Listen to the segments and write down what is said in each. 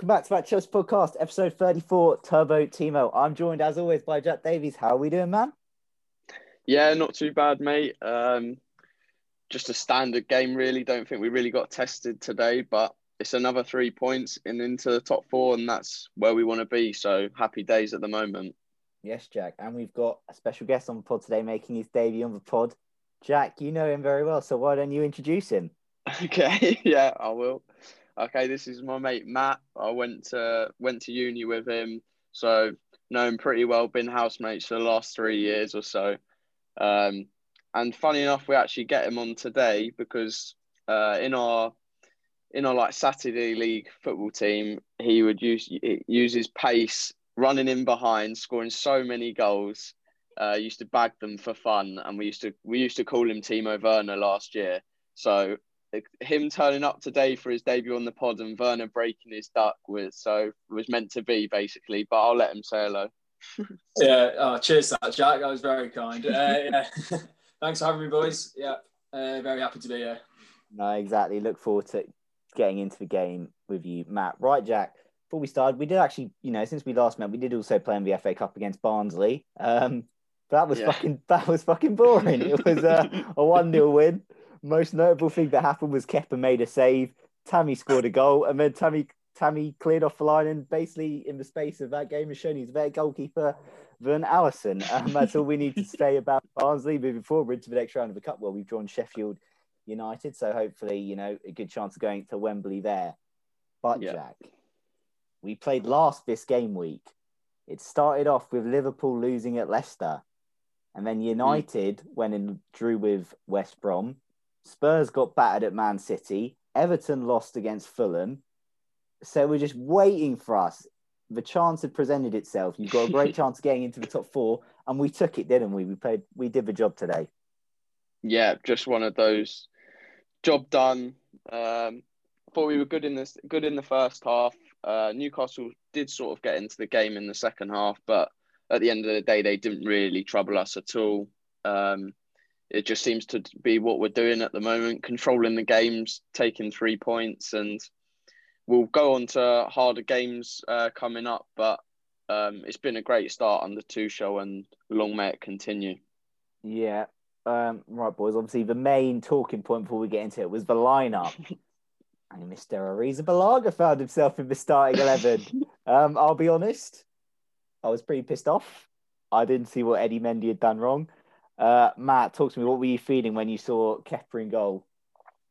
Welcome back to Match Us Podcast, episode 34, Turbo Timo. I'm joined as always by Jack Davies. How are we doing, man? Yeah, not too bad, mate. Um, just a standard game, really. Don't think we really got tested today, but it's another three points and into the top four, and that's where we want to be. So happy days at the moment. Yes, Jack. And we've got a special guest on the pod today making his debut on the pod. Jack, you know him very well, so why don't you introduce him? Okay, yeah, I will. Okay, this is my mate Matt. I went to went to uni with him, so know him pretty well. Been housemates for the last three years or so. Um, and funny enough, we actually get him on today because uh, in our in our like Saturday league football team, he would use use his pace, running in behind, scoring so many goals. Uh, used to bag them for fun, and we used to we used to call him Timo Werner last year. So him turning up today for his debut on the pod and Werner breaking his duck was so was meant to be basically. But I'll let him say hello. yeah, oh, cheers, that Jack. That was very kind. Uh, yeah. Thanks for having me, boys. Yeah, uh, very happy to be here. No, exactly. Look forward to getting into the game with you, Matt. Right, Jack. Before we started, we did actually, you know, since we last met, we did also play in the FA Cup against Barnsley. Um, that was Yeah. fucking that was fucking boring. It was uh, a one 0 win. Most notable thing that happened was Kepa made a save. Tammy scored a goal, and then Tammy Tammy cleared off the line, and basically in the space of that game has shown he's a better goalkeeper than Alisson. Um, that's all we need to say about Barnsley moving forward into the next round of the cup. Well, we've drawn Sheffield United, so hopefully, you know, a good chance of going to Wembley there. But Yeah. Jack, we played last this game week. It started off with Liverpool losing at Leicester, and then United went and drew with West Brom. Spurs got battered at Man City. Everton lost against Fulham. So we're just waiting for us. The chance had presented itself. You've got a great chance of getting into the top four, and we took it, didn't we? We played. We did the job today. yeah, just one of those job done. Um, thought we were good in this good in the first half. Uh, Newcastle did sort of get into the game in the second half, but at the end of the day, they didn't really trouble us at all. Um, it just seems to be what we're doing at the moment, controlling the games, taking three points, and we'll go on to harder games uh, coming up. But um, it's been a great start on under Tuchel, and long may it continue. Yeah. Um, right, boys. Obviously, the main talking point before we get into it was the lineup. and Mr. Arrizabalaga found himself in the starting 11. um, I'll be honest, I was pretty pissed off. I didn't see what Eddie Mendy had done wrong. Uh, Matt, talk to me. What were you feeling when you saw Kepa in goal?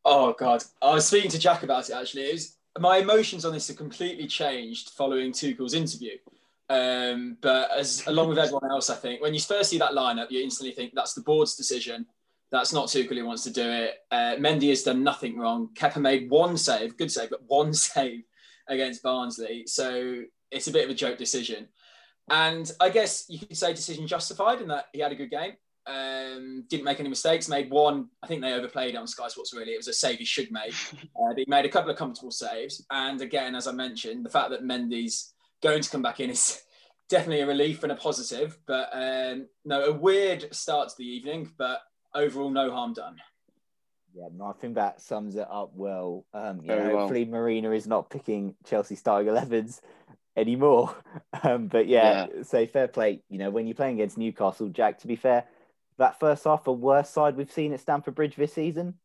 Oh God, I was speaking to Jack about it actually. It was, my emotions on this have completely changed following Tuchel's interview. Um, but as along with everyone else, I think when you first see that lineup, you instantly think that's the board's decision. That's not Tuchel who wants to do it. Uh, Mendy has done nothing wrong. Kepa made one save, good save, but one save against Barnsley. So it's a bit of a joke decision. And I guess you could say decision justified in that he had a good game. Um, didn't make any mistakes. Made one. I think they overplayed on Sky Sports. Really, it was a save he should make. Uh, he made a couple of comfortable saves. And again, as I mentioned, the fact that Mendy's going to come back in is definitely a relief and a positive. But um, no, a weird start to the evening. But overall, no harm done. Yeah, no, I think that sums it up well. Um, you Very know, well. hopefully Marina is not picking Chelsea starting 11s anymore. Um, but yeah, so fair play. You know, when you're playing against Newcastle, Jack, to be fair, that first half, the worst side we've seen at Stamford Bridge this season.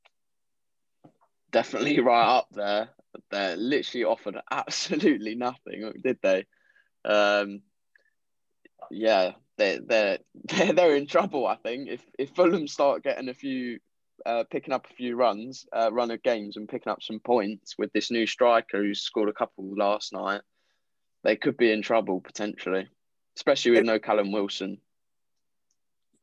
Definitely right up there. They literally offered absolutely nothing, did they? Um, yeah, they they they're, they're in trouble. I think if if Fulham start getting a few, uh, picking up a few runs, uh, run of games, and picking up some points with this new striker who scored a couple last night, they could be in trouble potentially, especially with no Callum Wilson.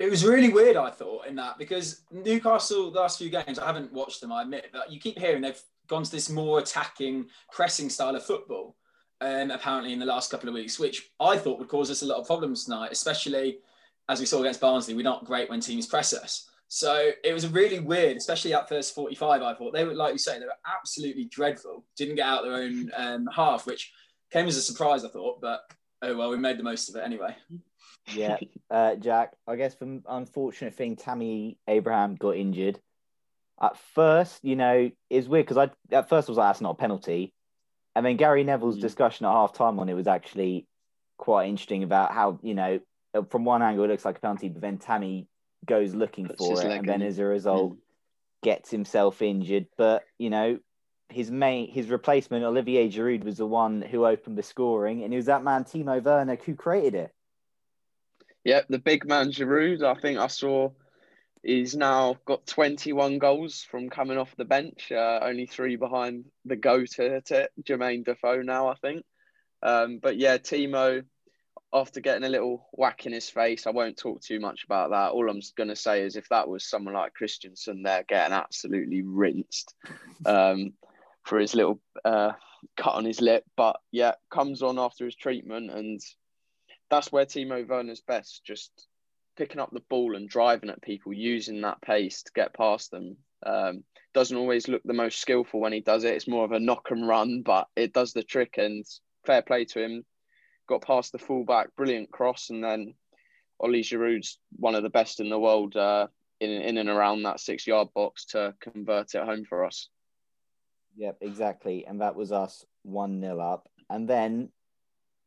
It was really weird, I thought, in that because Newcastle, the last few games, I haven't watched them, I admit, but you keep hearing they've gone to this more attacking, pressing style of football, um, apparently in the last couple of weeks, which I thought would cause us a lot of problems tonight, especially as we saw against Barnsley. We're not great when teams press us. So it was really weird, especially at first 45. I thought they were, like you say, they were absolutely dreadful. Didn't get out their own um, half, which came as a surprise, I thought, but oh well, we made the most of it anyway. Yeah, uh, Jack. I guess the unfortunate thing, Tammy Abraham got injured. At first, you know, it's weird because I at first I was like, that's not a penalty, and then Gary Neville's Mm. discussion at half time on it was actually quite interesting about how you know from one angle it looks like a penalty, but then Tammy goes looking Puts for it, and then in. as a result gets himself injured. But you know, his main his replacement Olivier Giroud was the one who opened the scoring, and it was that man Timo Werner who created it. Yep, the big man Giroud. I think I saw he's now got 21 goals from coming off the bench. Uh, only three behind the goat at it, Jermaine Defoe now, I think. Um, but yeah, Timo, after getting a little whack in his face, I won't talk too much about that. All I'm going to say is if that was someone like Christensen, they're getting absolutely rinsed um, for his little uh, cut on his lip. But yeah, comes on after his treatment and that's where Timo Werner's best, just picking up the ball and driving at people, using that pace to get past them. Um, doesn't always look the most skillful when he does it. It's more of a knock and run, but it does the trick. And fair play to him. Got past the fullback, brilliant cross, and then Ollie Giroud's one of the best in the world uh, in in and around that six yard box to convert it home for us. Yep, exactly. And that was us 1 0 up. And then,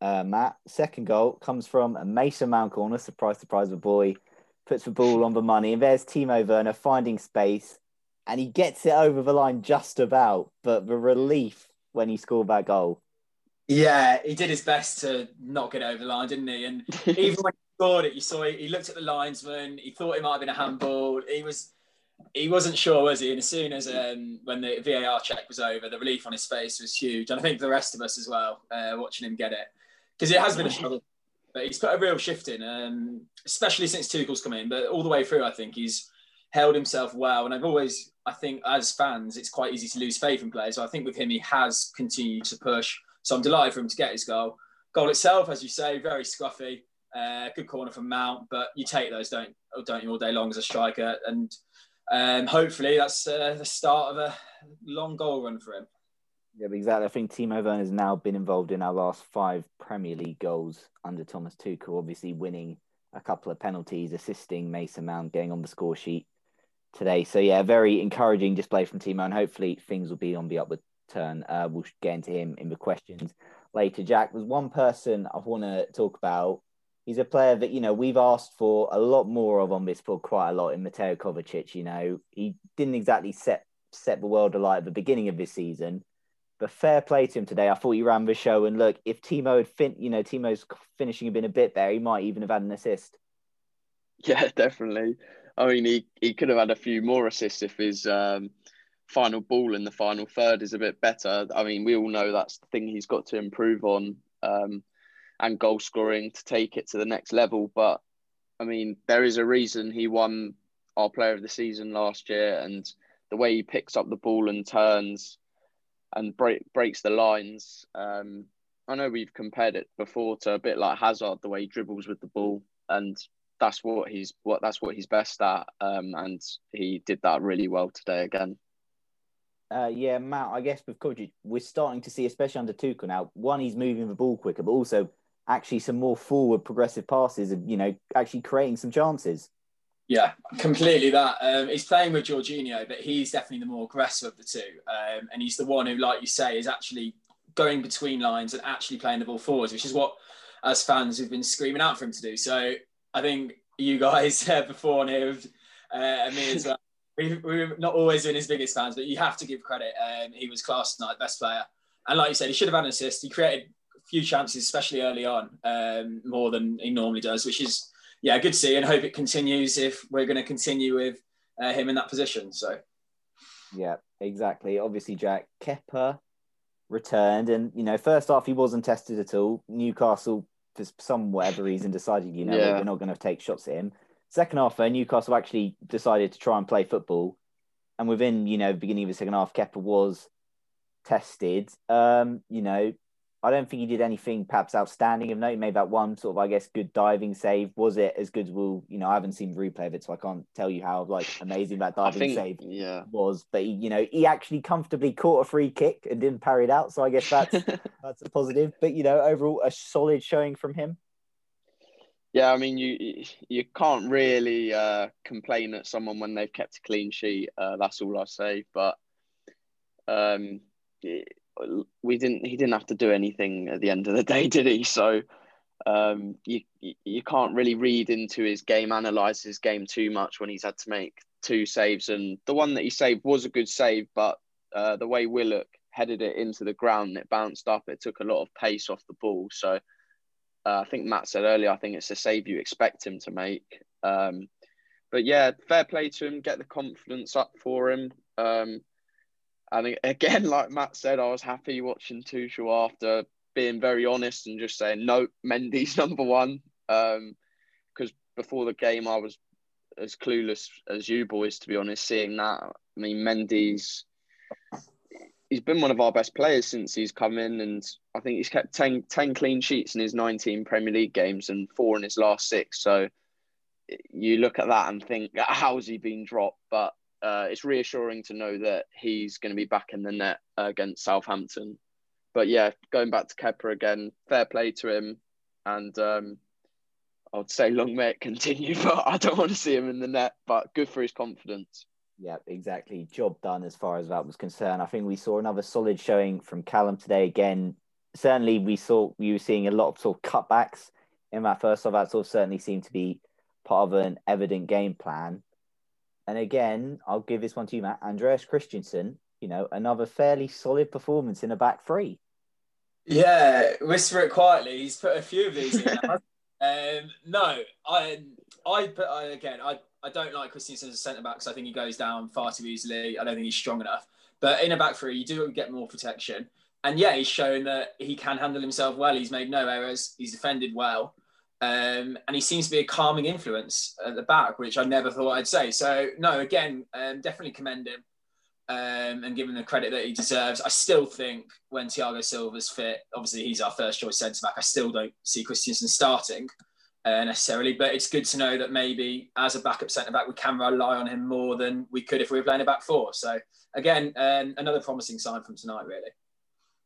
uh, Matt, second goal comes from a Mason Mount corner. Surprise, surprise, the boy puts the ball on the money. And there's Timo Werner finding space. And he gets it over the line just about. But the relief when he scored that goal. Yeah, he did his best to not get over the line, didn't he? And even when he scored it, you saw he, he looked at the linesman. He thought it might have been a handball. He was he wasn't sure, was he? And as soon as um, when the VAR check was over, the relief on his face was huge, and I think the rest of us as well, uh, watching him get it, because it has been a struggle. But he's put a real shift in, um, especially since Tuchel's come in. But all the way through, I think he's held himself well. And I've always, I think, as fans, it's quite easy to lose faith in players. So I think with him, he has continued to push. So I'm delighted for him to get his goal. Goal itself, as you say, very scruffy. Uh, good corner from Mount, but you take those, don't don't you, all day long as a striker. And um, hopefully that's uh, the start of a long goal run for him. Yeah, exactly. I think Timo Werner has now been involved in our last five Premier League goals under Thomas Tuchel, obviously winning a couple of penalties, assisting Mason Mount getting on the score sheet today. So, yeah, very encouraging display from Timo, and hopefully things will be on the upward turn. Uh, we'll get into him in the questions later. Jack, there's one person I want to talk about. He's a player that, you know, we've asked for a lot more of on this pod quite a lot in Mateo Kovacic. You know, he didn't exactly set set the world alight at the beginning of this season. But fair play to him today. I thought he ran the show, and look, if Timo had fin, you know, Timo's finishing had been a bit there, he might even have had an assist. Yeah, definitely. I mean, he, he could have had a few more assists if his um, final ball in the final third is a bit better. I mean, we all know that's the thing he's got to improve on. Um, and goal scoring to take it to the next level. But I mean, there is a reason he won our player of the season last year, and the way he picks up the ball and turns and break, breaks the lines. Um, I know we've compared it before to a bit like Hazard, the way he dribbles with the ball, and that's what he's what that's what he's best at. Um, and he did that really well today again. Uh, yeah, Matt. I guess with Kojic, we're starting to see, especially under Tuchel now. One, he's moving the ball quicker, but also actually some more forward progressive passes, and you know, actually creating some chances. Yeah, completely that. Um, he's playing with Jorginho, but he's definitely the more aggressive of the two. Um, and he's the one who, like you say, is actually going between lines and actually playing the ball forwards, which is what, as fans, we've been screaming out for him to do. So I think you guys uh, before and uh, and me as well, we, we're not always been his biggest fans, but you have to give credit. Um, he was class tonight, best player. And like you said, he should have had an assist. He created a few chances, especially early on, um, more than he normally does, which is yeah, good to see and hope it continues if we're going to continue with uh, him in that position. So, yeah, exactly. Obviously, Jack Kepa returned, and you know, first half he wasn't tested at all. Newcastle, for some whatever reason, decided you know yeah. we're not going to take shots at him. Second half, though, Newcastle actually decided to try and play football, and within you know beginning of the second half, Kepa was tested. Um, you know, I don't think he did anything perhaps outstanding of note. He made that one sort of, I guess, good diving save. Was it as good as we'll, you know, I haven't seen replay of it, so I can't tell you how like amazing that diving think, save yeah. was. But he, you know, he actually comfortably caught a free kick and didn't parry it out. So I guess that's that's a positive. But you know, overall a solid showing from him. Yeah, I mean, you you can't really uh, complain at someone when they've kept a clean sheet. Uh, that's all I say. But um, we didn't he didn't have to do anything at the end of the day did he? So um, you you can't really read into his game analyze his game too much when he's had to make two saves. And the one that he saved was a good save but uh, the way Willock headed it into the ground it bounced up it took a lot of pace off the ball. So uh, I think Matt said earlier I think it's a save you expect him to make. Um, but yeah fair play to him get the confidence up for him. Um, and again, like Matt said, I was happy watching Tuchel after being very honest and just saying, no, Mendy's number one. Because um, before the game, I was as clueless as you boys, to be honest, seeing that. I mean, Mendy's he's been one of our best players since he's come in, and I think he's kept 10, 10 clean sheets in his 19 Premier League games and four in his last six. So you look at that and think, how's he been dropped? But uh, it's reassuring to know that he's going to be back in the net against Southampton. But yeah, going back to Kepa again, fair play to him, and um, I would say long may it continue. But I don't want to see him in the net. But good for his confidence. Yeah, exactly. Job done as far as that was concerned. I think we saw another solid showing from Callum today. Again, certainly we saw we were seeing a lot of sort of cutbacks in that first half. That sort of certainly seemed to be part of an evident game plan. And again, I'll give this one to you, Matt. Andreas Christensen, you know, another fairly solid performance in a back three. Yeah, whisper it quietly. He's put a few of these in. um, no, I, I put I, again. I, I don't like Christensen as a centre back because I think he goes down far too easily. I don't think he's strong enough. But in a back three, you do get more protection. And yeah, he's shown that he can handle himself well. He's made no errors. He's defended well. Um, and he seems to be a calming influence at the back, which I never thought I'd say. So, no, again, um, definitely commend him um, and give him the credit that he deserves. I still think when Thiago Silva's fit, obviously he's our first choice centre back. I still don't see Christensen starting uh, necessarily, but it's good to know that maybe as a backup centre back, we can rely on him more than we could if we were playing a back four. So, again, um, another promising sign from tonight, really.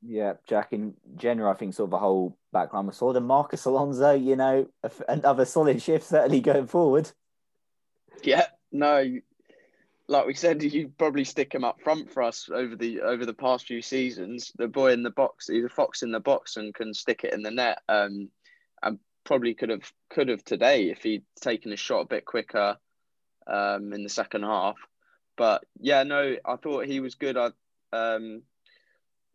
Yeah, Jack. In general, I think sort of the whole background was solid. And Marcos Alonso, you know, another solid shift certainly going forward. Yeah, no, like we said, you probably stick him up front for us over the over the past few seasons. The boy in the box, he's a fox in the box and can stick it in the net. Um, and probably could have could have today if he'd taken a shot a bit quicker, um, in the second half. But yeah, no, I thought he was good. I um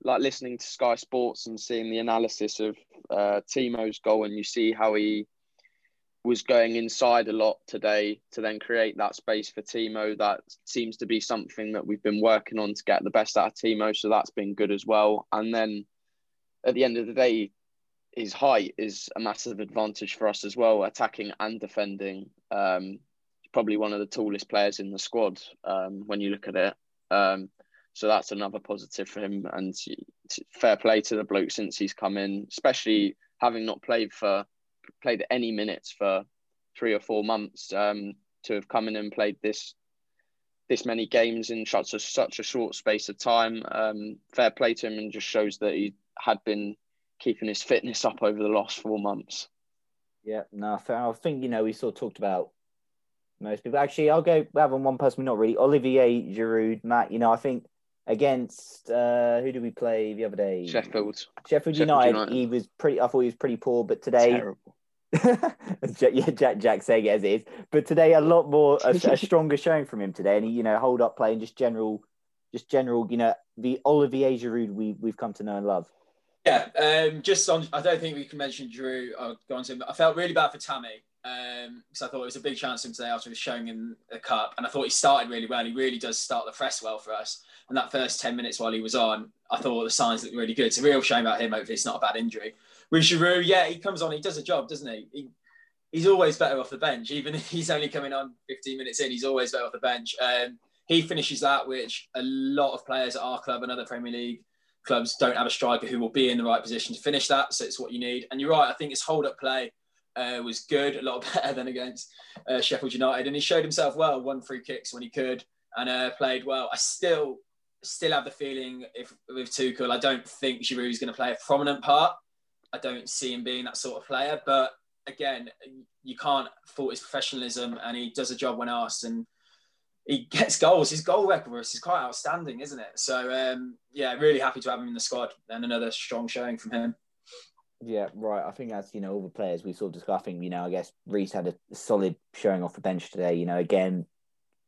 like listening to Sky Sports and seeing the analysis of uh, Timo's goal, and you see how he was going inside a lot today to then create that space for Timo. That seems to be something that we've been working on to get the best out of Timo. So that's been good as well. And then at the end of the day, his height is a massive advantage for us as well, attacking and defending. Um, probably one of the tallest players in the squad um, when you look at it. Um, so that's another positive for him. And fair play to the bloke since he's come in, especially having not played for played any minutes for three or four months. Um, to have come in and played this this many games in such a such a short space of time. Um, fair play to him, and just shows that he had been keeping his fitness up over the last four months. Yeah, no, I think you know we sort of talked about most people. Actually, I'll go have on one person, we're not really. Olivier Giroud, Matt. You know, I think against uh who did we play the other day? Sheffield. Sheffield, Sheffield United, United. He was pretty. I thought he was pretty poor, but today. Terrible. yeah, Jack, Jack saying it as it is. But today, a lot more, a, a stronger showing from him today, and he, you know, hold up play and just general, just general, you know, the Olivier Giroud we we've come to know and love. Yeah, um, just on. I don't think we can mention Giroud. I'll go on to him. But I felt really bad for Tammy um, because I thought it was a big chance for him today after he was showing in the cup, and I thought he started really well. He really does start the press well for us. And that first ten minutes while he was on, I thought the signs looked really good. It's a real shame about him. Hopefully, it's not a bad injury. With Giroud, yeah, he comes on, he does a job, doesn't he? he he's always better off the bench, even if he's only coming on 15 minutes in. He's always better off the bench. Um, he finishes that, which a lot of players at our club and other Premier League clubs don't have a striker who will be in the right position to finish that. So it's what you need. And you're right. I think his hold up play uh, was good, a lot better than against uh, Sheffield United, and he showed himself well. Won free kicks when he could, and uh, played well. I still still have the feeling if with Tuchel, I don't think Giroud is going to play a prominent part. I don't see him being that sort of player, but again, you can't fault his professionalism, and he does a job when asked, and he gets goals. His goal record is quite outstanding, isn't it? So um, yeah, really happy to have him in the squad, and another strong showing from him. Yeah, right. I think as you know, all the players we sort of discussed. I think you know, I guess Reece had a solid showing off the bench today. You know, again,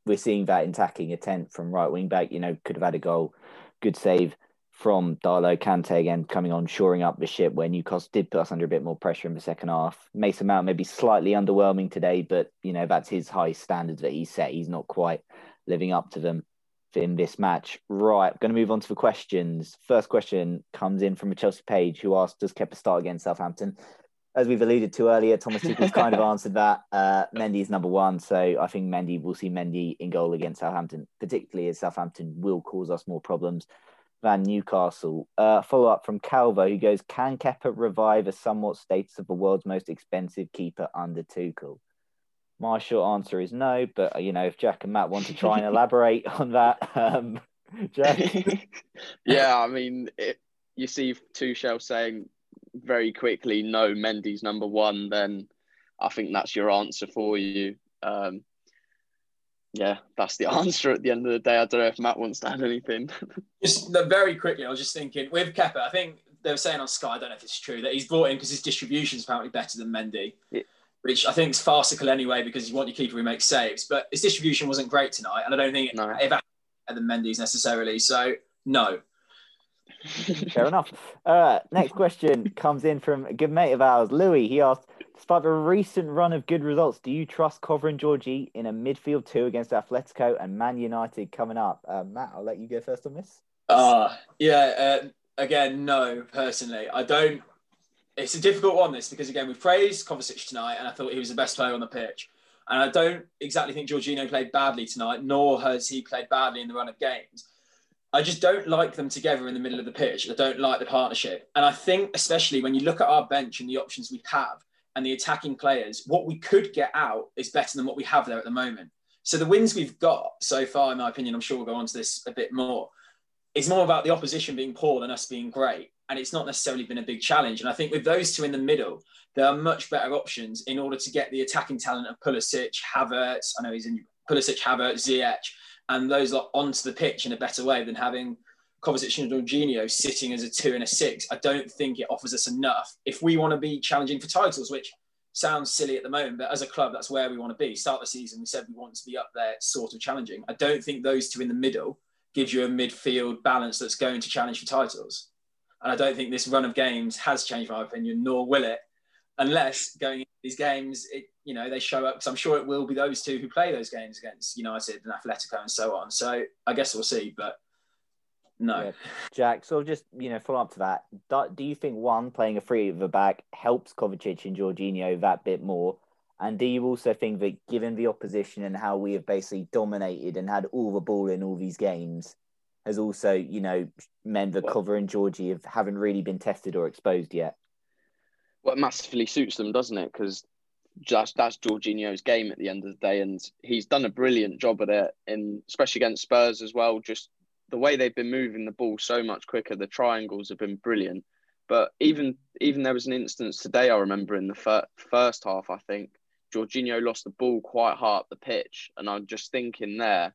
we're seeing that attacking attempt from right wing back. You know, could have had a goal, good save from Darlow Kante again coming on, shoring up the ship where Newcastle did put us under a bit more pressure in the second half. Mason Mount maybe slightly underwhelming today, but you know that's his high standards that he set. He's not quite living up to them in this match. Right, going to move on to the questions. First question comes in from a Chelsea page who asked, "Does Kepa start against Southampton?" As we've alluded to earlier, Thomas Tuchel's kind of answered that. Uh, Mendy is number one, so I think Mendy will see Mendy in goal against Southampton, particularly as Southampton will cause us more problems than Newcastle. Uh, follow up from Calvo, who goes, Can Kepa revive a somewhat status of the world's most expensive keeper under Tuchel? My short answer is no, but you know, if Jack and Matt want to try and elaborate on that, um, Jack. yeah, I mean, it, you see Tuchel saying very quickly, no, Mendy's number one, then I think that's your answer for you. Um, yeah, that's the answer at the end of the day. I don't know if Matt wants to add anything. just very quickly, I was just thinking with Kepa, I think they were saying on Sky, I don't know if it's true, that he's brought in because his distribution is apparently better than Mendy, yeah. which I think is farcical anyway because you want your keeper who makes saves. But his distribution wasn't great tonight, and I don't think no. it better than Mendy's necessarily. So, no. Fair enough. Uh, next question comes in from a good mate of ours, Louis. He asked, Despite the recent run of good results, do you trust Cover Georgie in a midfield two against Atletico and Man United coming up? Uh, Matt, I'll let you go first on this. Uh, yeah, uh, again, no, personally. I don't. It's a difficult one, this, because again, we praised Kovacic tonight, and I thought he was the best player on the pitch. And I don't exactly think Jorginho played badly tonight, nor has he played badly in the run of games. I just don't like them together in the middle of the pitch. I don't like the partnership. And I think, especially when you look at our bench and the options we have, and the attacking players, what we could get out is better than what we have there at the moment. So the wins we've got so far, in my opinion, I'm sure we'll go on to this a bit more, is more about the opposition being poor than us being great. And it's not necessarily been a big challenge. And I think with those two in the middle, there are much better options in order to get the attacking talent of Pulisic, Havertz, I know he's in Pulisic, Havertz, Ziyech, and those lot onto the pitch in a better way than having Kovacic and Jorginho sitting as a two and a six, I don't think it offers us enough. If we want to be challenging for titles, which sounds silly at the moment, but as a club, that's where we want to be. Start the season, we said we want to be up there, sort of challenging. I don't think those two in the middle gives you a midfield balance that's going to challenge for titles. And I don't think this run of games has changed my opinion, nor will it, unless going these games, it, you know, they show up. Because I'm sure it will be those two who play those games against United and Atletico and so on. So I guess we'll see. But No. Yeah. Jack, so just you know, follow up to that. Do, you think one playing a three at the back helps Kovacic and Jorginho that bit more? And do you also think that given the opposition and how we have basically dominated and had all the ball in all these games, has also, you know, meant that Well- Cover and Georgie have, haven't really been tested or exposed yet? Well, it massively suits them, doesn't it? Because just that's Jorginho's game at the end of the day, and he's done a brilliant job at it, in especially against Spurs as well. Just the way they've been moving the ball so much quicker, the triangles have been brilliant. But even even there was an instance today I remember in the fir- first half, I think Jorginho lost the ball quite hard up the pitch, and I'm just thinking there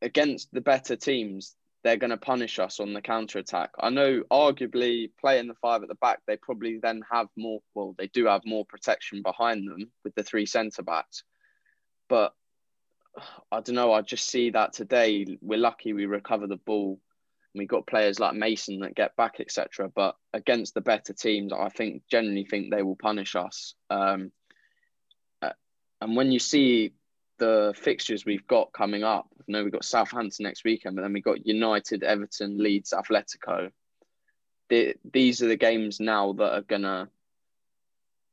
against the better teams, they're going to punish us on the counter attack. I know, arguably, playing the five at the back, they probably then have more. Well, they do have more protection behind them with the three centre backs, but I don't know. I just see that today. We're lucky we recover the ball. We got players like Mason that get back, etc. But against the better teams, I think generally think they will punish us. Um, uh, and when you see the fixtures we've got coming up, I know we've got Southampton next weekend, but then we've got United, Everton, Leeds, Atletico. The, these are the games now that are gonna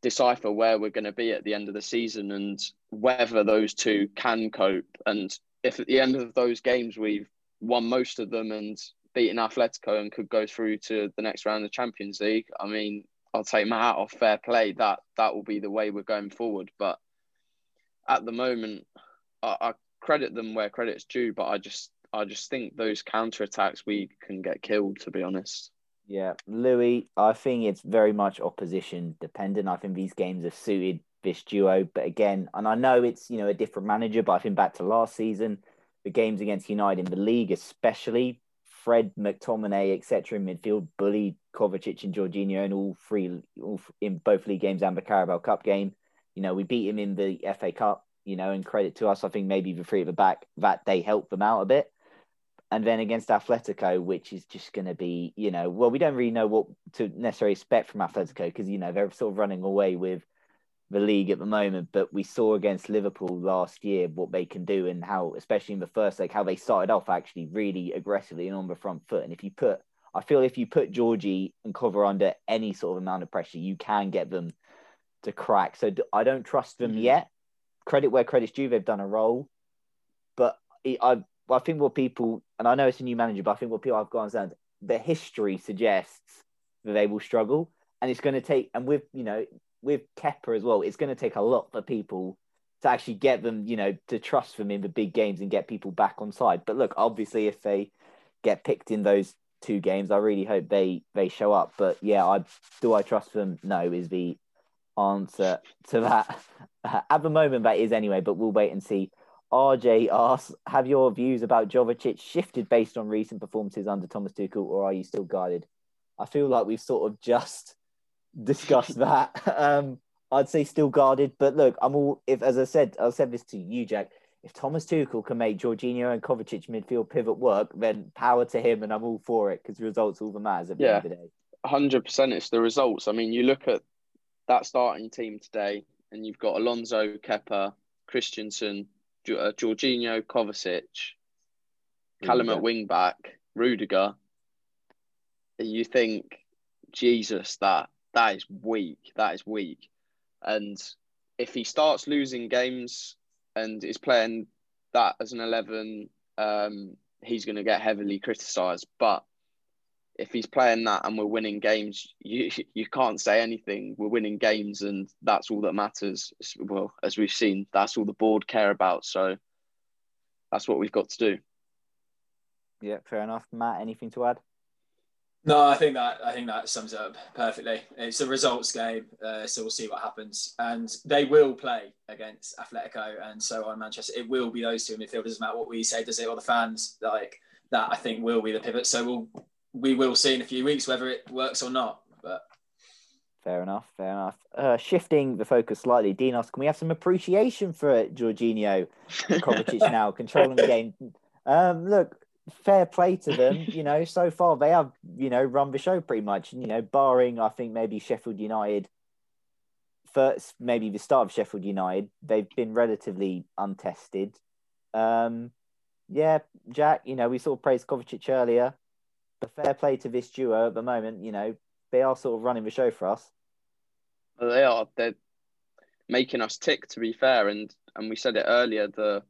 decipher where we're going to be at the end of the season and whether those two can cope. And if at the end of those games we've won most of them and beaten Atletico and could go through to the next round of Champions League, I mean, I'll take my hat off. Fair play. That that will be the way we're going forward. But at the moment, I, I credit them where credit's due. But I just I just think those counter attacks we can get killed. To be honest. Yeah, Louis, I think it's very much opposition dependent. I think these games have suited this duo, but again, and I know it's you know a different manager, but I think back to last season, the games against United in the league, especially Fred, McTominay, etc. in midfield, bullied Kovacic and Jorginho in all three, all, in both league games and the Carabao Cup game. You know, we beat him in the FA Cup. You know, and credit to us, I think maybe the three at the back that they helped them out a bit and then against Atletico, which is just going to be, you know, well, we don't really know what to necessarily expect from Atletico because, you know, they're sort of running away with the league at the moment. But we saw against Liverpool last year what they can do and how, especially in the first leg, how they started off actually really aggressively and on the front foot. And if you put, I feel if you put Georgie and cover under any sort of amount of pressure, you can get them to crack. So I don't trust them mm. yet. Credit where credit's due, they've done a role. But I, I think what people, and I know it's a new manager, but I think what people have got understand, the history suggests that they will struggle, and it's going to take, and with you know, with Kepa as well, it's going to take a lot for people to actually get them, you know, to trust them in the big games and get people back on side. But look, obviously, if they get picked in those two games, I really hope they they show up. But yeah, I do I trust them? No, is the answer to that. At the moment, that is anyway, but we'll wait and see. RJ asks, have your views about Jovicic shifted based on recent performances under Thomas Tuchel, or are you still guided? I feel like we've sort of just discussed that. Um, I'd say still guarded, but look, I'm all if as I said, I said this to you, Jack. If Thomas Tuchel can make Jorginho and Kovacic midfield pivot work, then power to him, and I'm all for it because results all the matters at the Yeah. end of the day. hundred percent. It's the results. I mean, you look at that starting team today, and you've got Alonso, Kepa, Christensen, Ju- uh, Jorginho, Kovacic, Callum at wing back, Rudiger. You think, Jesus, that that is weak. That is weak. And if he starts losing games and is playing that as an eleven, um, he's going to get heavily criticised. But if he's playing that and we're winning games, you you can't say anything. We're winning games, and that's all that matters. Well, as we've seen, that's all the board care about. So that's what we've got to do. Yeah, fair enough. Matt, anything to add? No, I think that I think that sums it up perfectly. It's a results game, uh, so we'll see what happens. And they will play against Atletico and so on Manchester. It will be those two midfielders. Doesn't matter what we say, does it? Or the fans like that. I think will be the pivot. So we'll we will see in a few weeks whether it works or not. But Fair enough. Fair enough. Uh, shifting the focus slightly, Dinos, can we have some appreciation for Jorginho and Kovacic now controlling the game? Um, look, fair play to them. You know, so far they have you know run the show pretty much. You know, barring I think maybe Sheffield United. First, maybe the start of Sheffield United, they've been relatively untested. Um, yeah, Jack, you know, we sort of praised Kovacic earlier. The fair play to this duo at the moment, you know, they are sort of running the show for us. Well, they are. They're making us tick. To be fair, and and we said it earlier. The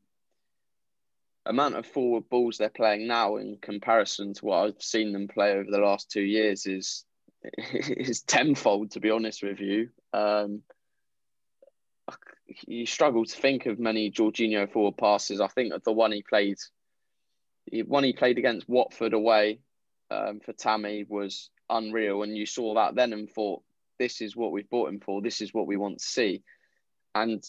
amount of forward balls they're playing now, in comparison to what I've seen them play over the last two years, is is tenfold. To be honest with you, um, you struggle to think of many Jorginho forward passes. I think of the one he played, the one he played against Watford away um, for Tammy was unreal, and you saw that then and thought, this is what we've bought him for. This is what we want to see. And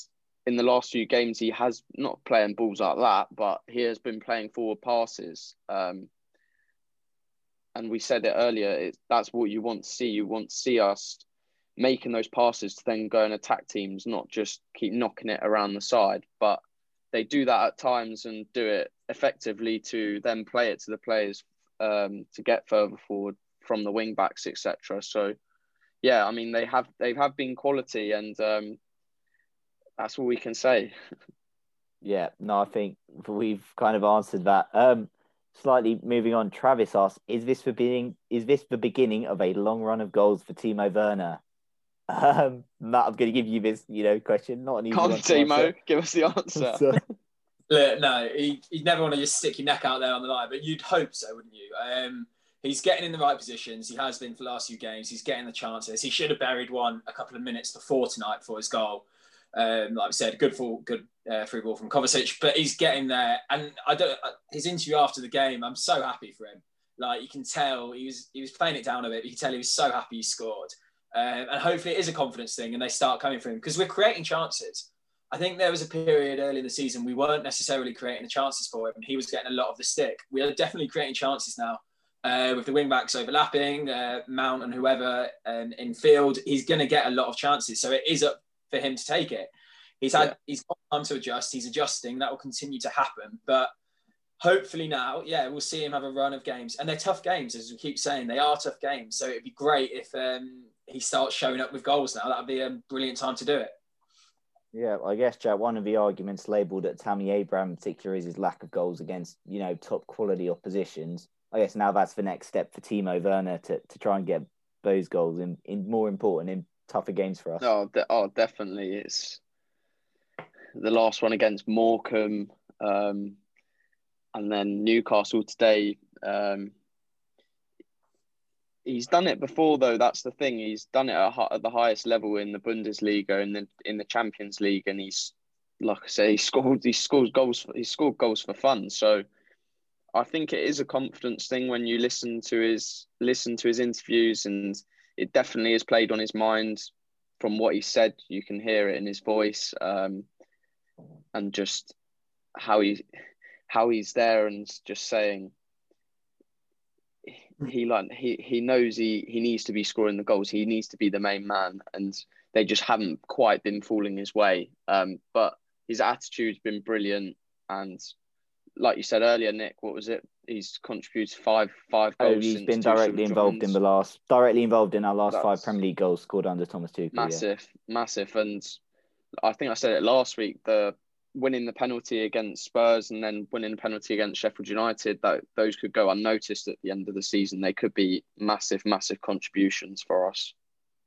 in the last few games, he has not playing balls like that, but he has been playing forward passes. Um, and we said it earlier. It, that's what you want to see. You want to see us making those passes to then go and attack teams, not just keep knocking it around the side. But they do that at times and do it effectively to then play it to the players um, to get further forward from the wing backs, etc. So, yeah, I mean they have they have been quality, and um, that's all we can say. yeah, no, I think we've kind of answered that. Um, slightly moving on, Travis asks, "Is this the beginning? Is this the beginning of a long run of goals for Timo Werner?" Um, Matt, I'm going to give you this, you know, question. Not an easy Come, one. Timo, give us the answer. Look, no, you, would never want to just stick your neck out there on the line, but you'd hope so, wouldn't you? Um, he's getting in the right positions. He has been for the last few games. He's getting the chances. He should have buried one a couple of minutes before tonight for his goal. Um, like I said, good for good uh, free ball from Kovacic, but he's getting there. And I don't. Uh, his interview after the game, I'm so happy for him. Like you can tell, he was he was playing it down a bit. you can tell he was so happy he scored. Um, and hopefully it is a confidence thing and they start coming for him because we're creating chances. I think there was a period early in the season we weren't necessarily creating the chances for him and he was getting a lot of the stick. We are definitely creating chances now uh, with the wing backs overlapping, uh, Mount and whoever um, in field. He's going to get a lot of chances. So it is up for him to take it. He's had, yeah. he's got time to adjust. He's adjusting. That will continue to happen. But hopefully now, yeah, we'll see him have a run of games. And they're tough games, as we keep saying. They are tough games. So it'd be great if um, he starts showing up with goals now. That would be a brilliant time to do it. Yeah, I guess Jack. One of the arguments labelled at Tammy Abraham in particular is his lack of goals against you know top quality oppositions. I guess now that's the next step for Timo Werner to, to try and get those goals in, in more important in tougher games for us. Oh, de- oh, definitely. It's the last one against Morecambe, um, and then Newcastle today. Um, he's done it before though. That's the thing. He's done it at, at the highest level in the Bundesliga and the in the Champions League, and he's like I say, he scored. He scores goals. He scored goals for fun. So I think it is a confidence thing when you listen to his listen to his interviews, and it definitely has played on his mind. From what he said, you can hear it in his voice, um, and just how he how he's there and just saying he like he he knows he he needs to be scoring the goals. He needs to be the main man, and they just haven't quite been falling his way. Um, but his attitude's been brilliant, and like you said earlier, Nick, what was it? He's contributed five five goals. Oh, he's been directly involved in the last directly involved in our last That's five Premier League goals scored under Thomas Tuchel. Massive, yeah. massive, and I think I said it last week. The winning the penalty against Spurs and then winning the penalty against Sheffield United, that those could go unnoticed at the end of the season. They could be massive, massive contributions for us.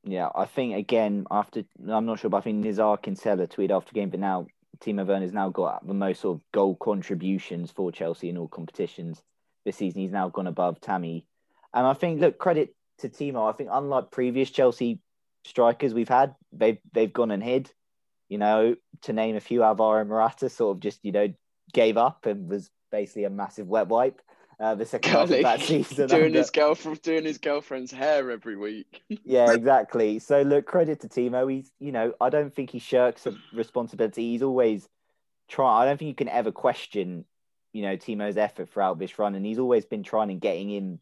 Yeah, I think again after I'm not sure, but I think Nizaar Kinsella tweeted after game, but now Timo Werner's now got the most sort of goal contributions for Chelsea in all competitions this season. He's now gone above Tammy, and I think look credit to Timo. I think unlike previous Chelsea strikers we've had, they've they've gone and hid you know, to name a few, Alvaro Morata sort of just, you know, gave up and was basically a massive wet wipe. Uh, the second half of that season, doing under... his girlfriend, doing his girlfriend's hair every week. yeah, exactly. So look, credit to Timo. He's, you know, I don't think he shirks a responsibility. He's always trying. I don't think you can ever question, you know, Timo's effort throughout this run, and he's always been trying and getting in,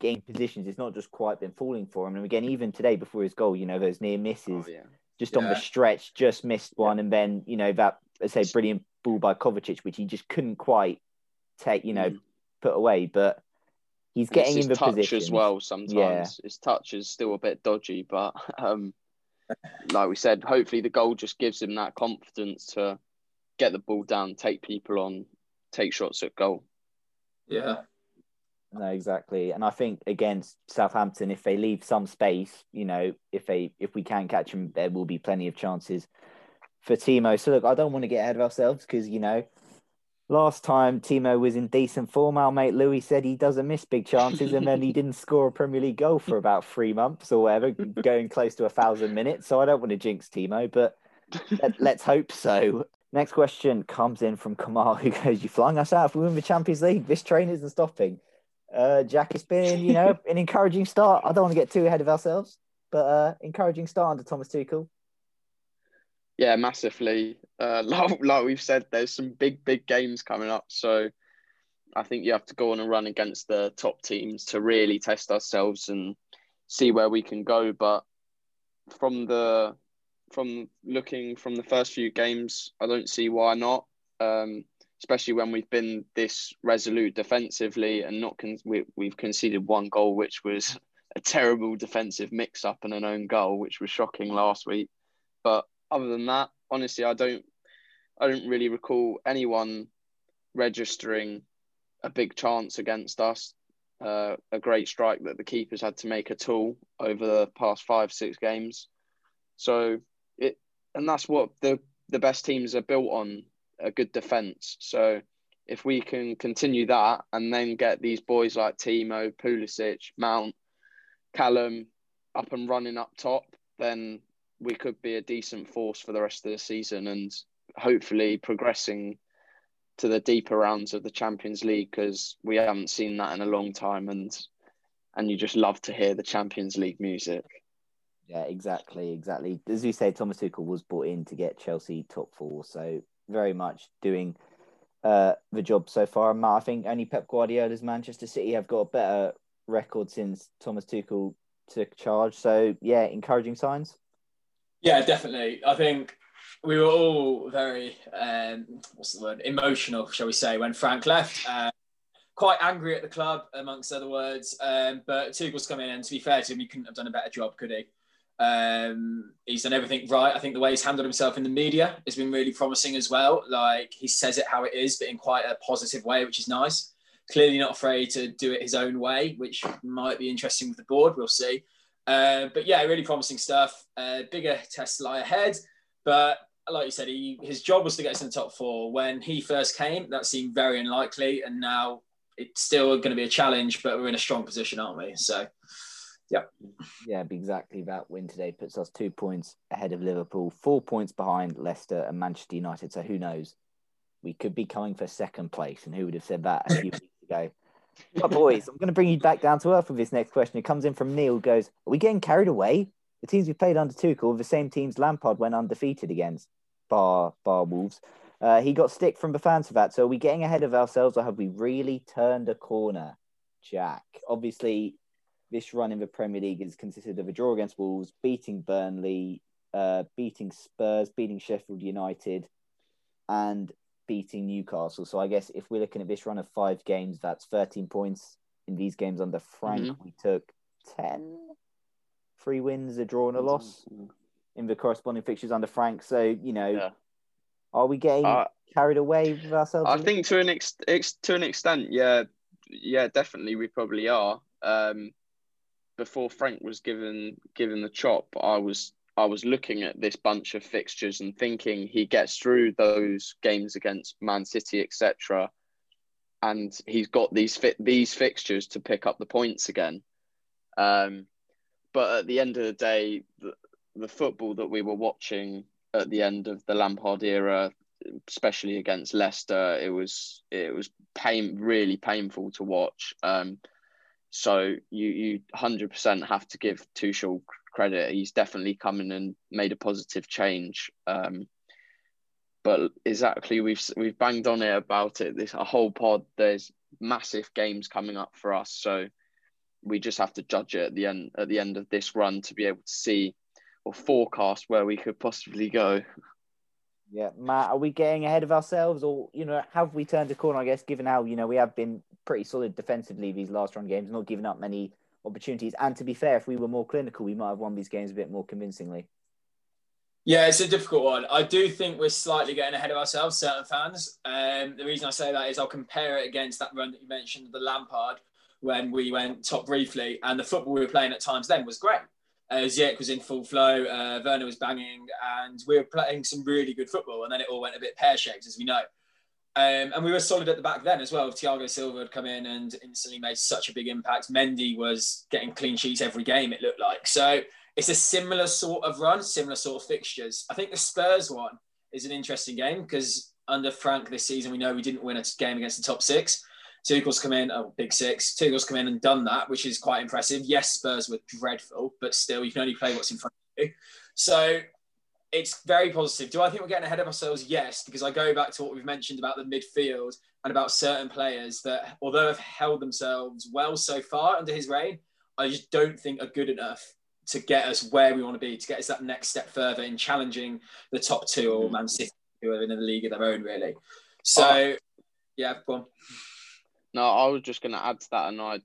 getting positions. It's not just quite been falling for him. And again, even today before his goal, you know, those near misses. Oh, yeah just yeah. on the stretch, just missed one, and then you know that let's say brilliant ball by Kovacic, which he just couldn't quite take, you know, mm. put away. But he's getting in the touch position as well. Sometimes yeah. his touch is still a bit dodgy, but um, like we said, hopefully the goal just gives him that confidence to get the ball down, take people on, take shots at goal. Yeah. No, exactly. And I think against Southampton, if they leave some space, you know, if they if we can catch them, there will be plenty of chances for Timo. So look, I don't want to get ahead of ourselves because you know, last time Timo was in decent form, our mate Louis said he doesn't miss big chances, and then he didn't score a Premier League goal for about three months or whatever, going close to a thousand minutes. So I don't want to jinx Timo, but let, let's hope so. Next question comes in from Kamal, who goes, "You flying us out if we win the Champions League? This train isn't stopping." Uh, Jack, it's been you know an encouraging start. I don't want to get too ahead of ourselves, but uh, encouraging start under Thomas Tuchel. Yeah, massively. Uh, like, like we've said, there's some big, big games coming up. So I think you have to go on and run against the top teams to really test ourselves and see where we can go. But from the from looking from the first few games, I don't see why not. Um, especially when we've been this resolute defensively and not con- we, we've conceded one goal, which was a terrible defensive mix-up and an own goal, which was shocking last week. But other than that, honestly, I don't, I don't really recall anyone registering a big chance against us. Uh, a great strike that the keepers had to make at all over the past five, six games. So it, and that's what the the best teams are built on a good defence. So if we can continue that and then get these boys like Timo, Pulisic, Mount, Callum up and running up top, then we could be a decent force for the rest of the season and hopefully progressing to the deeper rounds of the Champions League because we haven't seen that in a long time and and you just love to hear the Champions League music. Yeah, exactly, exactly. As you say, Thomas Tuchel was brought in to get Chelsea top four, so very much doing uh, the job so far. I think only Pep Guardiola's Manchester City have got a better record since Thomas Tuchel took charge. So yeah, encouraging signs. Yeah, definitely. I think we were all very um, what's the word emotional, shall we say, when Frank left. Uh, quite angry at the club, amongst other words. Um, but Tuchel's come in, and to be fair to him, he couldn't have done a better job, could he? Um, he's done everything right. I think the way he's handled himself in the media has been really promising as well. Like he says it how it is, but in quite a positive way, which is nice. Clearly not afraid to do it his own way, which might be interesting with the board. We'll see. Uh, but yeah, really promising stuff. Uh, bigger tests lie ahead. But like you said, he, his job was to get us in the top four. When he first came, that seemed very unlikely. And now it's still going to be a challenge, but we're in a strong position, aren't we? So yeah. Yeah, exactly. That win today puts us two points ahead of Liverpool, four points behind Leicester and Manchester United. So who knows? We could be coming for second place. And who would have said that a few weeks ago? But boys, I'm going to bring you back down to earth with this next question. It comes in from Neil. Goes, are we getting carried away? The teams we played under Tuchel the same teams Lampard went undefeated against, bar bar Wolves. Uh, he got stick from the fans for that. So are we getting ahead of ourselves, or have we really turned a corner, Jack? Obviously, this run in the Premier League is consisted of a draw against Wolves, beating Burnley, uh, beating Spurs, beating Sheffield United, and beating Newcastle. So I guess if we're looking at this run of five games, that's 13 points. In these games under Frank, mm-hmm. we took 10, three wins, a draw, and a loss mm-hmm. in the corresponding fixtures under Frank. So, you know, yeah. are we getting uh, carried away with ourselves? I think to an, ex- ex- to an extent, yeah, yeah, definitely we probably are. Um, before Frank was given given the chop, I was I was looking at this bunch of fixtures and thinking he gets through those games against Man City, etc. And he's got these fit these fixtures to pick up the points again. Um, but at the end of the day, the, the football that we were watching at the end of the Lampard era, especially against Leicester, it was it was pain really painful to watch. Um, so you you hundred percent have to give Tuchel credit. He's definitely come in and made a positive change. Um, but exactly, we've we've banged on it about it. This a whole pod. There's massive games coming up for us, so we just have to judge it at the end at the end of this run to be able to see or forecast where we could possibly go. Yeah, Matt, are we getting ahead of ourselves, or you know, have we turned a corner? I guess, given how you know we have been pretty solid defensively these last run games, not giving up many opportunities. And to be fair, if we were more clinical, we might have won these games a bit more convincingly. Yeah, it's a difficult one. I do think we're slightly getting ahead of ourselves, certain fans. Um, the reason I say that is I'll compare it against that run that you mentioned, the Lampard, when we went top briefly, and the football we were playing at times then was great. Uh, Ziyech was in full flow, uh, Werner was banging, and we were playing some really good football. And then it all went a bit pear shaped, as we know. Um, and we were solid at the back then as well. Thiago Silva had come in and instantly made such a big impact. Mendy was getting clean sheets every game, it looked like. So it's a similar sort of run, similar sort of fixtures. I think the Spurs one is an interesting game because under Frank this season, we know we didn't win a game against the top six. Tuchel's come in, oh, big six. Tuchel's come in and done that, which is quite impressive. Yes, Spurs were dreadful, but still, you can only play what's in front of you. So it's very positive. Do I think we're getting ahead of ourselves? Yes, because I go back to what we've mentioned about the midfield and about certain players that, although have held themselves well so far under his reign, I just don't think are good enough to get us where we want to be, to get us that next step further in challenging the top two or mm. Man City, who are in the league of their own, really. So, oh. yeah, go on. No, I was just going to add to that, and I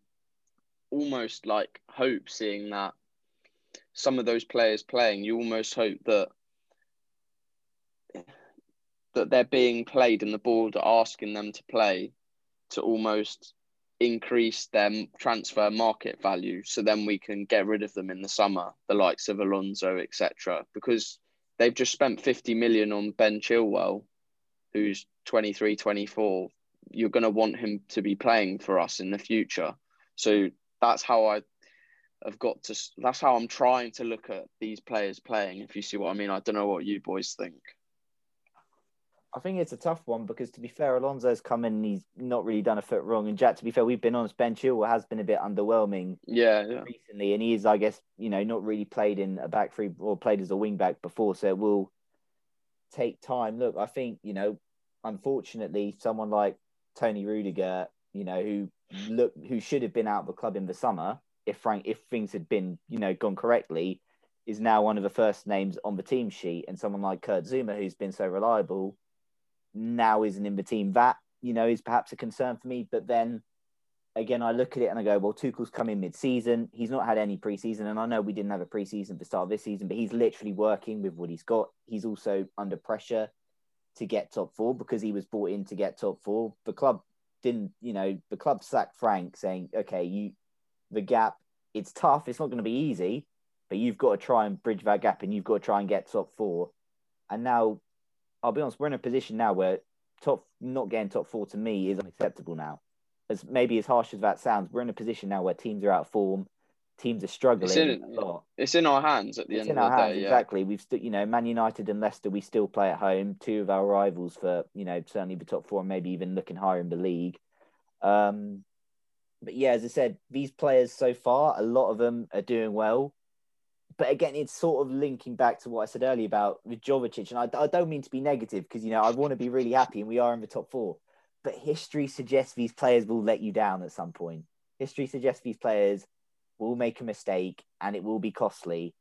almost like hope seeing that some of those players playing. You almost hope that that they're being played and the board are asking them to play to almost increase their transfer market value so then we can get rid of them in the summer the likes of alonso etc because they've just spent 50 million on ben chilwell who's 23 24 you're going to want him to be playing for us in the future. So that's how i have got to that's how i'm trying to look at these players playing if you see what i mean. I don't know what you boys think I think it's a tough one because, to be fair, Alonso's come in and he's not really done a foot wrong. And Jack, to be fair, we've been honest, Ben Chilwell has been a bit underwhelming yeah, yeah. recently. And he's, I guess, you know, not really played in a back three or played as a wing back before. So it will take time. Look, I think, you know, unfortunately, someone like Tony Rudiger, you know, who look who should have been out of the club in the summer if Frank if things had been, you know, gone correctly, is now one of the first names on the team sheet. And someone like Kurt Zouma, who's been so reliable now isn't in the team. That, you know, is perhaps a concern for me. But then again, I look at it and I go, well, Tuchel's come in mid season. He's not had any preseason. And I know we didn't have a preseason the start of this season, but he's literally working with what he's got. He's also under pressure to get top four because he was brought in to get top four. The club didn't, you know, the club sacked Frank saying, okay, you, the gap, it's tough. It's not going to be easy, but you've got to try and bridge that gap and you've got to try and get top four. And now I'll be honest, we're in a position now where top not getting top four to me is unacceptable now. As maybe as harsh as that sounds, we're in a position now where teams are out of form, teams are struggling it's in, a lot. It's in our hands at the it's end in of our the hands, day. Exactly. We've st- you know, Man United and Leicester, we still play at home. Two of our rivals for you know certainly the top four, and maybe even looking higher in the league. Um, but yeah, as I said, these players so far, a lot of them are doing well but again, it's sort of linking back to what I said earlier about with Jovetic. And I, I don't mean to be negative because, you know, I want to be really happy and we are in the top four. But history suggests these players will let you down at some point. History suggests these players will make a mistake and it will be costly.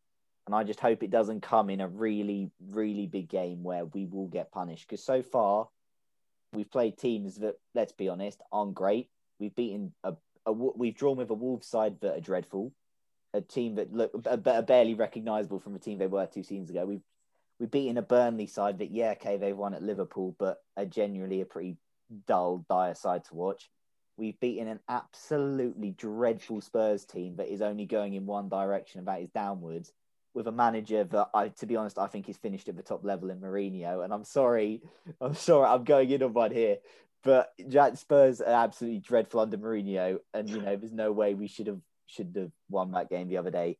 And I just hope it doesn't come in a really, really big game where we will get punished. Because so far, we've played teams that, let's be honest, aren't great. We've beaten a, a we've drawn with a Wolves side that are dreadful a team that look are barely recognisable from a team they were two seasons ago. We've we've beaten a Burnley side that yeah, okay, they've won at Liverpool, but are genuinely a pretty dull, dire side to watch. We've beaten an absolutely dreadful Spurs team that is only going in one direction, and that is downwards. With a manager that I, to be honest, I think is finished at the top level in Mourinho. And I'm sorry, I'm sorry, I'm going in on one here, but Jack Spurs are absolutely dreadful under Mourinho, and you know, there's no way we should have should have won that game the other day.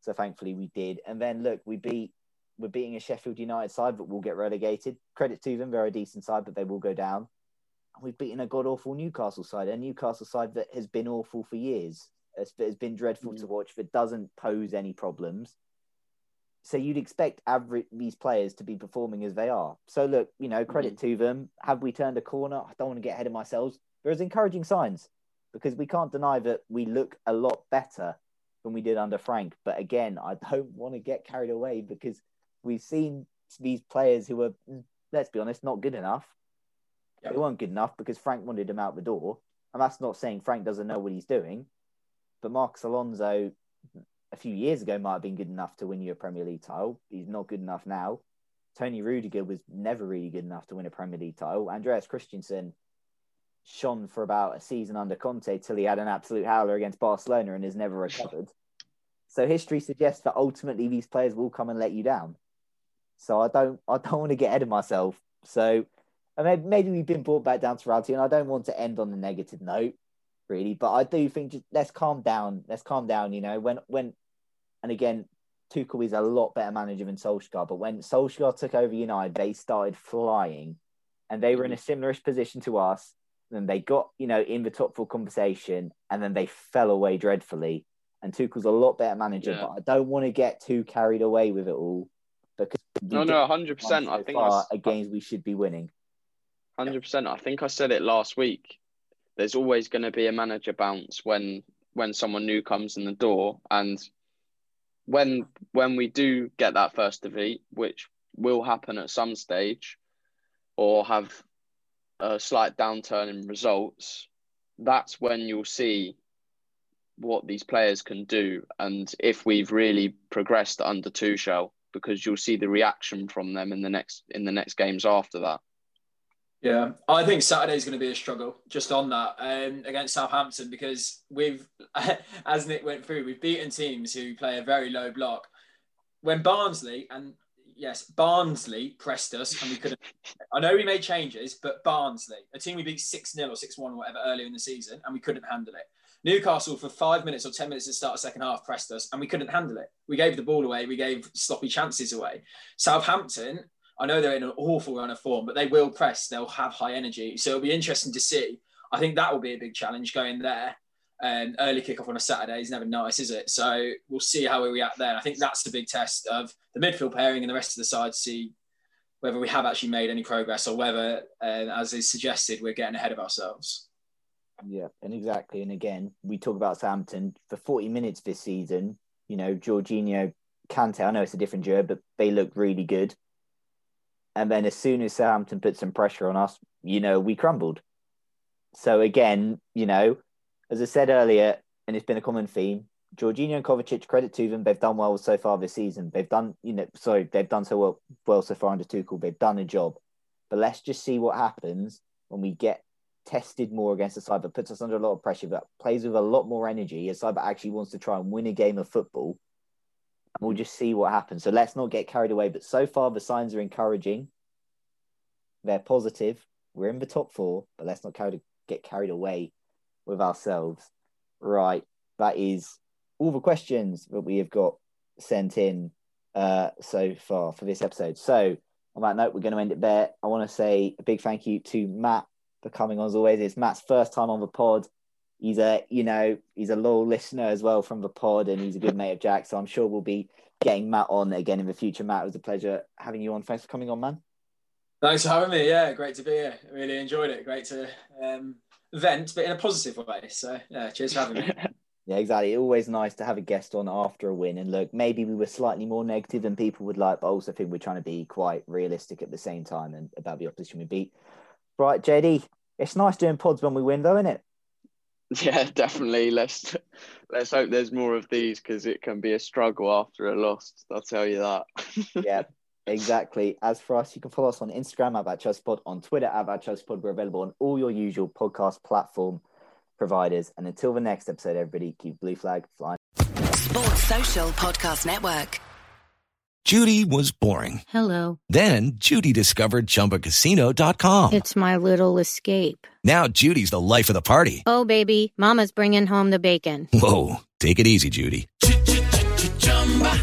So thankfully we did. And then look, we beat we're beating a Sheffield United side, but we'll get relegated. Credit to them, they're a decent side, but they will go down. And we've beaten a god awful Newcastle side, a Newcastle side that has been awful for years. It's, has been dreadful mm. to watch, that doesn't pose any problems. So you'd expect average these players to be performing as they are. So look, you know, credit mm. to them. Have we turned a corner? I don't want to get ahead of myself. There's encouraging signs because we can't deny that we look a lot better than we did under Frank. But again, I don't want to get carried away because we've seen these players who were, let's be honest, not good enough. Yep. They weren't good enough because Frank wanted them out the door. And that's not saying Frank doesn't know what he's doing. But Marcos Alonso, a few years ago might have been good enough to win you a Premier League title. He's not good enough now. Tony Rudiger was never really good enough to win a Premier League title. Andreas Christensen shone for about a season under Conte till he had an absolute howler against Barcelona and has never recovered. so history suggests that ultimately these players will come and let you down. So I don't I don't want to get ahead of myself. So maybe, maybe we've been brought back down to reality, and I don't want to end on a negative note, really. But I do think just let's calm down. Let's calm down. You know, when when and again, Tuchel is a lot better manager than Solskjaer. But when Solskjaer took over United, they started flying, and they were in mm-hmm. a similarish position to us. Then they got you know in the top four conversation, and then they fell away dreadfully. And Tuchel's a lot better manager, Yeah. but I don't want to get too carried away with it all because No, no, hundred percent. so I think far games we should be winning. hundred percent. I think I said it last week. There's always going to be a manager bounce when when someone new comes in the door, and when when we do get that first defeat, which will happen at some stage, or have a slight downturn in results, that's when you'll see what these players can do, and if we've really progressed under Tuchel, because you'll see the reaction from them in the next in the next games after that. Yeah, I think Saturday's going to be a struggle just on that um, against Southampton because we've, as Nick went through, we've beaten teams who play a very low block. When Barnsley and yes, Barnsley pressed us and we couldn't. I know we made changes, but Barnsley, a team we beat six 0 or six one or whatever earlier in the season, and we couldn't handle it. Newcastle for five minutes or ten minutes to start the second half pressed us and we couldn't handle it. We gave the ball away. We gave sloppy chances away. Southampton I know they're in an awful run of form, but they will press. They'll have high energy. So it'll be interesting to see. I think that will be a big challenge going there. And early kickoff on a Saturday is never nice, is it? So we'll see how we react then. I think that's the big test of the midfield pairing and the rest of the side to see whether we have actually made any progress or whether, uh, as is suggested, we're getting ahead of ourselves. Yeah, and exactly. And again, we talk about Southampton for 40 minutes this season. You know, Jorginho, Kante, I know it's a different duo, but they look really good. And then as soon as Southampton put some pressure on us, you know, we crumbled. So again, you know, as I said earlier, and it's been a common theme, Jorginho and Kovacic, credit to them, they've done well so far this season. They've done, you know, sorry, they've done so well, well so far under Tuchel. They've done a job. But let's just see what happens when we get tested more against a side that puts us under a lot of pressure, that plays with a lot more energy, a side that actually wants to try and win a game of football. And we'll just see what happens. So let's not get carried away. But so far, the signs are encouraging. They're positive. We're in the top four, but let's not get carried away with ourselves. Right. That is all the questions that we have got sent in uh, so far for this episode. So, on that note, we're going to end it there. I want to say a big thank you to Matt for coming on as always. It's Matt's first time on the pod. He's a, you know, he's a loyal listener as well from the pod, and he's a good mate of Jack. So I'm sure we'll be getting Matt on again in the future. Matt, it was a pleasure having you on. Thanks for coming on, man. Thanks for having me. Yeah, great to be here. Really enjoyed it. Great to um, vent, but in a positive way. So, yeah, cheers for having me. Yeah, exactly. Always nice to have a guest on after a win. And look, maybe we were slightly more negative than people would like, but I also think we're trying to be quite realistic at the same time and about the opposition we beat. Right, JD, it's nice doing pods when we win, though, isn't it? Yeah, definitely. Let's let's hope there's more of these because it can be a struggle after a loss. I'll tell you that. yeah, exactly. As for us, you can follow us on Instagram at ChelseaPod, on Twitter at ChelseaPod. We're available on all your usual podcast platform providers. And until the next episode, everybody, keep blue flag flying. Sports Social Podcast Network. Judy was boring. Hello. Then Judy discovered ChumbaCasino.com. It's my little escape. Now Judy's the life of the party. Oh, baby, Mama's bringing home the bacon. Whoa, take it easy, Judy.